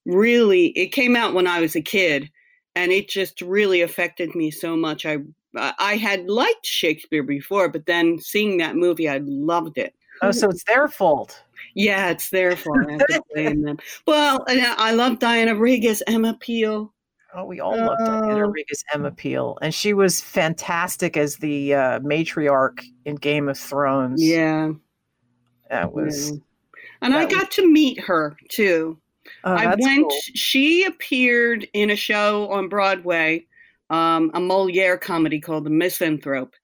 really it came out when I was a kid and it just really affected me so much. I I had liked Shakespeare before, but then seeing that movie, I loved it.
Oh, so it's their fault.
Yeah, it's their fault. I have to blame them. Well, and I love Diana Rigg Emma Peel.
Oh, we all loved Diana
Oh.
Emma Peel, and she was fantastic as the uh, matriarch in Game of Thrones.
Yeah,
that was.
yeah. and I
that was-
got to meet her too.
Oh,
I went.
cool.
She appeared in a show on Broadway, um, a Moliere comedy called The Misanthrope,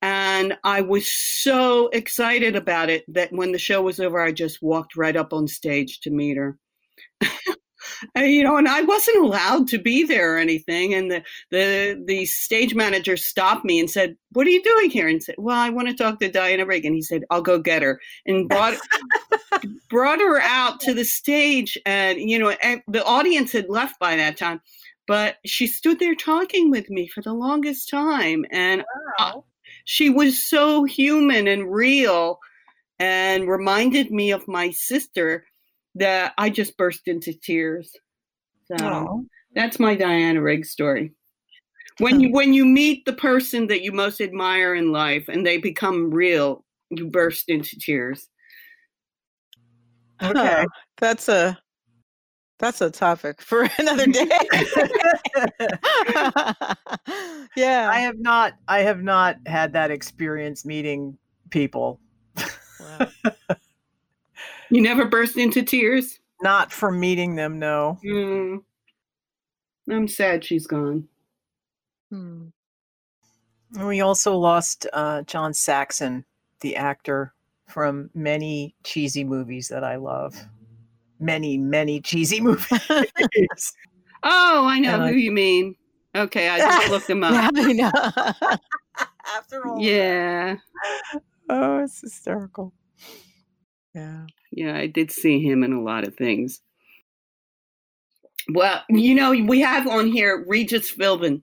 and I was so excited about it that when the show was over, I just walked right up on stage to meet her. And, you know, and I wasn't allowed to be there or anything. And the, the the stage manager stopped me and said, "What are you doing here?" And said, "Well, I want to talk to Diana Rigg." And he said, "I'll go get her." And brought brought her out to the stage and you know and the audience had left by that time but she stood there talking with me for the longest time and uh,
Wow.
she was so human and real and reminded me of my sister that i just burst into tears so
Oh.
that's my diana rigg story when you when you meet the person that you most admire in life and they become real you burst into tears
Okay.
that's a that's a topic for another day. yeah.
I have not. I have not had that experience meeting people.
Wow.
You never burst into tears?
Not from meeting them. No.
Mm. I'm sad she's gone.
Hmm.
We also lost uh, John Saxon, the actor from many cheesy movies that I love. Many, many cheesy movies.
Oh, I know
And I-
who you mean. Okay, I just looked him
Yeah,
up.
I know.
After all.
Yeah,
Oh, it's hysterical.
yeah.
yeah, I did see him in a lot of things. Well, you know, we have on here Regis Philbin.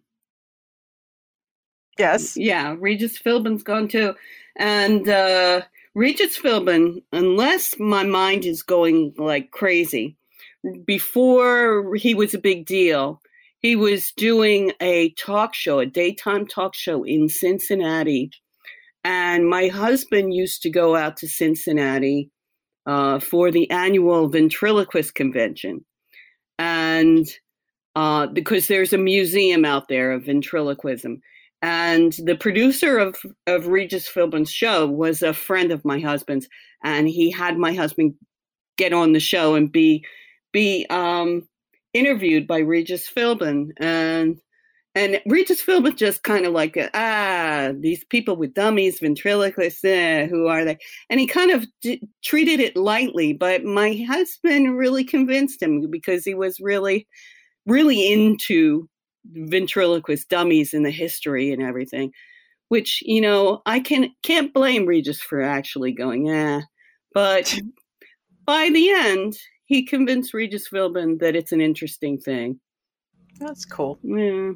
Yes.
Yeah, Regis Philbin's gone too. And uh, Regis Philbin, unless my mind is going like crazy, before he was a big deal, he was doing a talk show, a daytime talk show in Cincinnati. And my husband used to go out to Cincinnati uh, for the annual ventriloquist convention. And uh, because there's a museum out there of ventriloquism. And the producer of, of Regis Philbin's show was a friend of my husband's, and he had my husband get on the show and be be um, interviewed by Regis Philbin. And and Regis Philbin just kind of like, ah, these people with dummies, ventriloquists, eh, who are they? And he kind of d- treated it lightly, but my husband really convinced him because he was really, really into ventriloquist dummies in the history and everything. Which you know, I can can't blame Regis for actually going, yeah. But by the end, he convinced Regis Philbin that it's an interesting thing.
That's cool.
Yeah.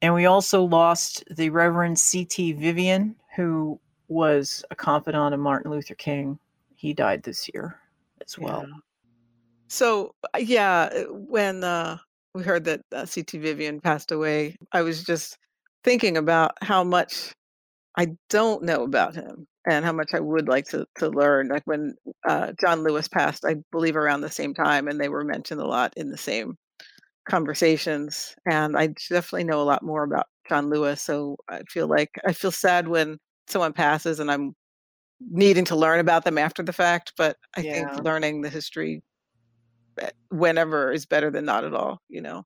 And we also lost the Reverend C.T. Vivian, who was a confidant of Martin Luther King. He died this year as well.
Yeah. So yeah, uh, when uh, we heard that uh, C.T. Vivian passed away, I was just thinking about how much I don't know about him. and how much I would like to to learn. Like when uh, John Lewis passed, I believe around the same time, and they were mentioned a lot in the same conversations. And I definitely know a lot more about John Lewis, so I feel like I feel sad when someone passes, and I'm needing to learn about them after the fact. But I
Yeah.
think learning the history Eh, whenever is better than not at all. You know,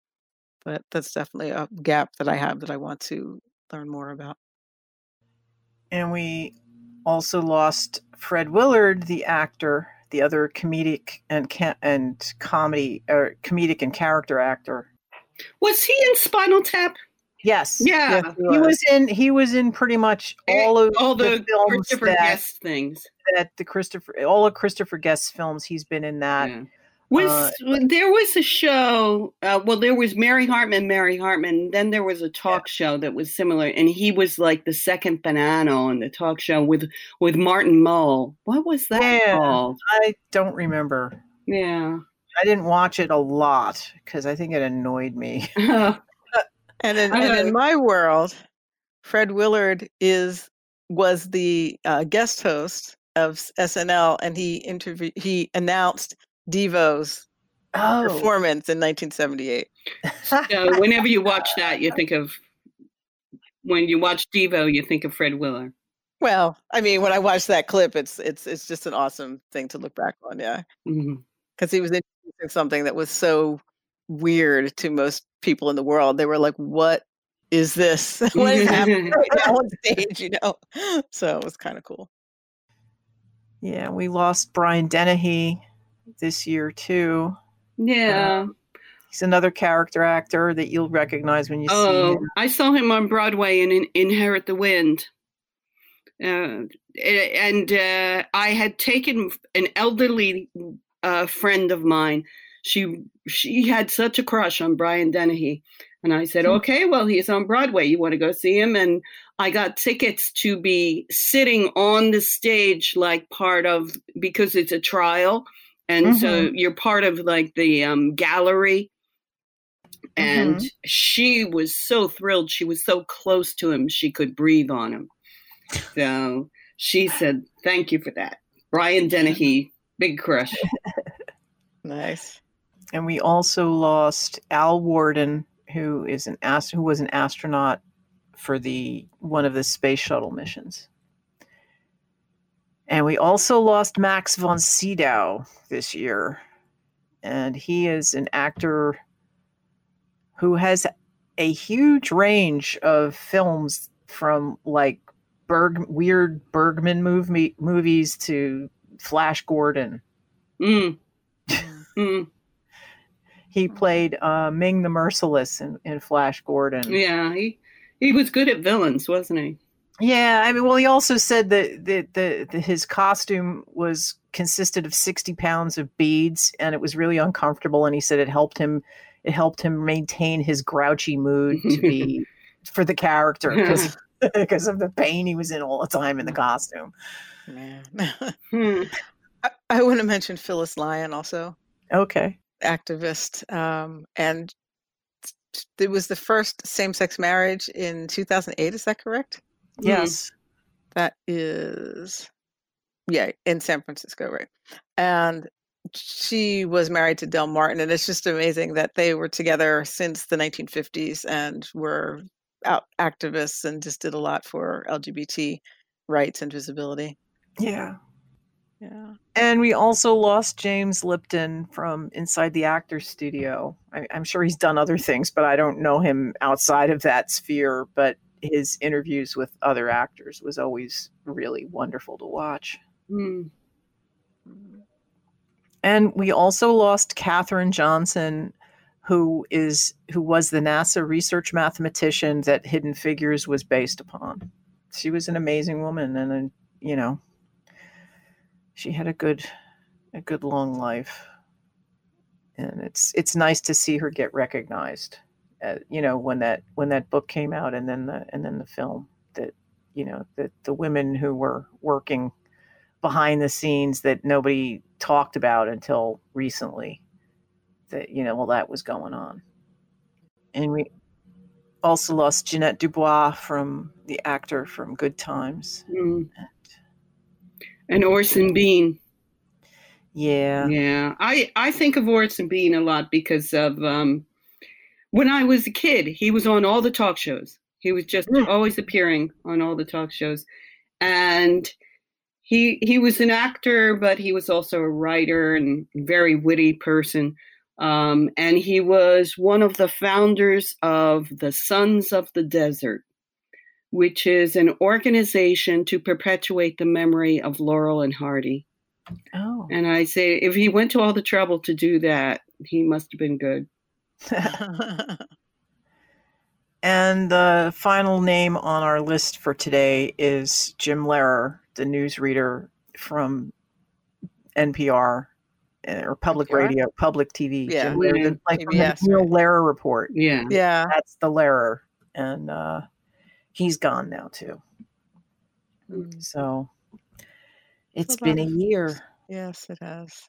but that's definitely a gap that I have that I want to learn more about.
And we also lost Fred Willard, the actor, the other comedic and ca- and comedy or comedic and character actor.
Was he in Spinal Tap?
Yes.
Yeah.
Yes,
He was in he was in pretty much eh, all of
All the,
films
Christopher
that,
Guest things.
that the Christopher all of Christopher Guest's films he's been in that.
Yeah. Was
uh,
there was a show? Uh, well, there was Mary Hartman, Mary Hartman. Then there was a talk show that was similar, and he was like the second banana on the talk show with with Martin Mull. What was that
Yeah.
called?
I don't remember.
Yeah.
I didn't watch it a lot because I think it annoyed me.
And in, and in my world, Fred Willard is was the uh, guest host of SNL, and he interviewed he announced Devo's
Oh,
performance in 1978.
so whenever you watch that, you think of when you watch Devo, you think of Fred Willard.
Well, I mean, when I watch that clip, it's it's it's just an awesome thing to look back on, yeah,
mm-hmm.
because he was introducing something that was so weird to most people in the world. They were like, "What is this? what is happening right now on stage?" You know, so it was kind of cool.
yeah, we lost Brian Dennehy this year too.
Yeah.
He's another character actor that you'll recognize when you see
Oh,
him.
I saw him on Broadway in, in Inherit the Wind. Uh, and uh, I had taken an elderly uh, friend of mine. She she had such a crush on Brian Dennehy, and I said,
Hmm.
"Okay, well, he's on Broadway. You want to go see him?" And I got tickets to be sitting on the stage, like part of because it's a trial, and so you're part of like the um, gallery. And she was so thrilled. She was so close to him she could breathe on him. So she said thank you for that. Brian dennehy big crush.
Nice.
And we also lost Al Worden, who is an ast- who was an astronaut for the one of the space shuttle missions. And we also lost Max von Sydow this year. And he is an actor who has a huge range of films from like Berg weird Bergman movie movies to Flash Gordon.
mm. Mm.
He played uh, Ming the Merciless in, in Flash Gordon.
yeah he he was good at villains wasn't he
Yeah, I mean, well, he also said that that the, the his costume was consisted of sixty pounds of beads, and it was really uncomfortable. And he said it helped him it helped him maintain his grouchy mood to be for the character because because of the pain he was in all the time in the costume.
Man.
Hmm.
I, I want to mention Phyllis Lyon also.
Okay,
activist um, and it was the first same-sex marriage in 2008 is that correct Mm-hmm.
yes,
that is yeah in san francisco right and she was married to del martin and it's just amazing that they were together since the 1950s and were out activists and just did a lot for lgbt rights and visibility
yeah.
yeah
And we also lost James Lipton from Inside the Actors Studio. I, I'm sure he's done other things, but I don't know him outside of that sphere. But his interviews with other actors was always really wonderful to watch.
Hmm.
And we also lost Katherine Johnson, who is who was the NASA research mathematician that Hidden Figures was based upon. She was an amazing woman, and uh, you know, she had a good a good long life, and it's it's nice to see her get recognized. Uh, you know, when that when that book came out, and then the and then the film that you know that the women who were working behind the scenes that nobody talked about until recently that you know well that was going on and we also lost ja'net dubois from the actor from good times
Hmm. And Orson Bean.
Yeah.
Yeah. I, I think of Orson Bean a lot because of um, when I was a kid, he was on all the talk shows. He was just
Mm.
always appearing on all the talk shows. And he he was an actor, but he was also a writer and very witty person. Um, and he was one of the founders of the Sons of the Desert, which is an organization to perpetuate the memory of Laurel and Hardy.
Oh.
And I say, if he went to all the trouble to do that, he must have been good.
And the final name on our list for today is Jim Lehrer, the newsreader from NPR uh, or public
NPR?
radio, public TV.
Yeah.
Jim Lehrer,
Yeah.
the- like from the Neil
right.
Lehrer report.
Yeah.
yeah.
That's the Lehrer, and uh, he's gone now too.
Mm.
So it's
a
been a year.
Yes, it has.